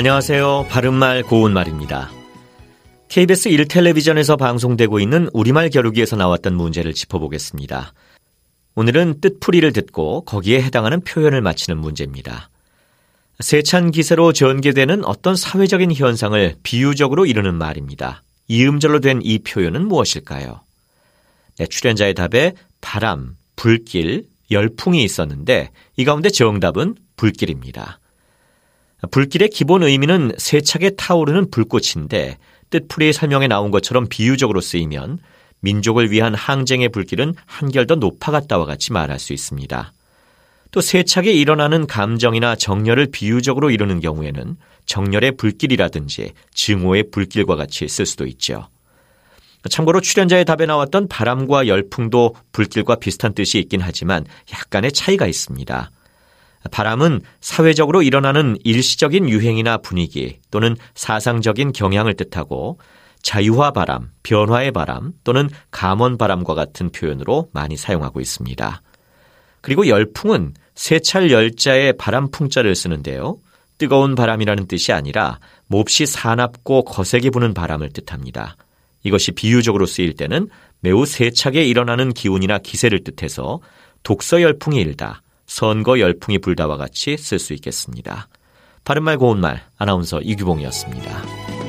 안녕하세요. 바른말 고운말입니다. KBS 1텔레비전에서 방송되고 있는 우리말 겨루기에서 나왔던 문제를 짚어보겠습니다. 오늘은 뜻풀이를 듣고 거기에 해당하는 표현을 맞히는 문제입니다. 세찬 기세로 전개되는 어떤 사회적인 현상을 비유적으로 이루는 말입니다. 이음절로 된 이 표현은 무엇일까요? 네, 출연자의 답에 바람, 불길, 열풍이 있었는데 이 가운데 정답은 불길입니다. 불길의 기본 의미는 세차게 타오르는 불꽃인데 뜻풀이 설명에 나온 것처럼 비유적으로 쓰이면 민족을 위한 항쟁의 불길은 한결 더 높아갔다와 같이 말할 수 있습니다. 또 세차게 일어나는 감정이나 정열을 비유적으로 이루는 경우에는 정열의 불길이라든지 증오의 불길과 같이 쓸 수도 있죠. 참고로 출연자의 답에 나왔던 바람과 열풍도 불길과 비슷한 뜻이 있긴 하지만 약간의 차이가 있습니다. 바람은 사회적으로 일어나는 일시적인 유행이나 분위기 또는 사상적인 경향을 뜻하고 자유화 바람, 변화의 바람 또는 감원 바람과 같은 표현으로 많이 사용하고 있습니다. 그리고 열풍은 세찰 열자에 바람 풍자를 쓰는데요. 뜨거운 바람이라는 뜻이 아니라 몹시 사납고 거세게 부는 바람을 뜻합니다. 이것이 비유적으로 쓰일 때는 매우 세차게 일어나는 기운이나 기세를 뜻해서 독서 열풍이 일다, 선거 열풍이 불다와 같이 쓸 수 있겠습니다. 바른말 고운말 아나운서 이규봉이었습니다.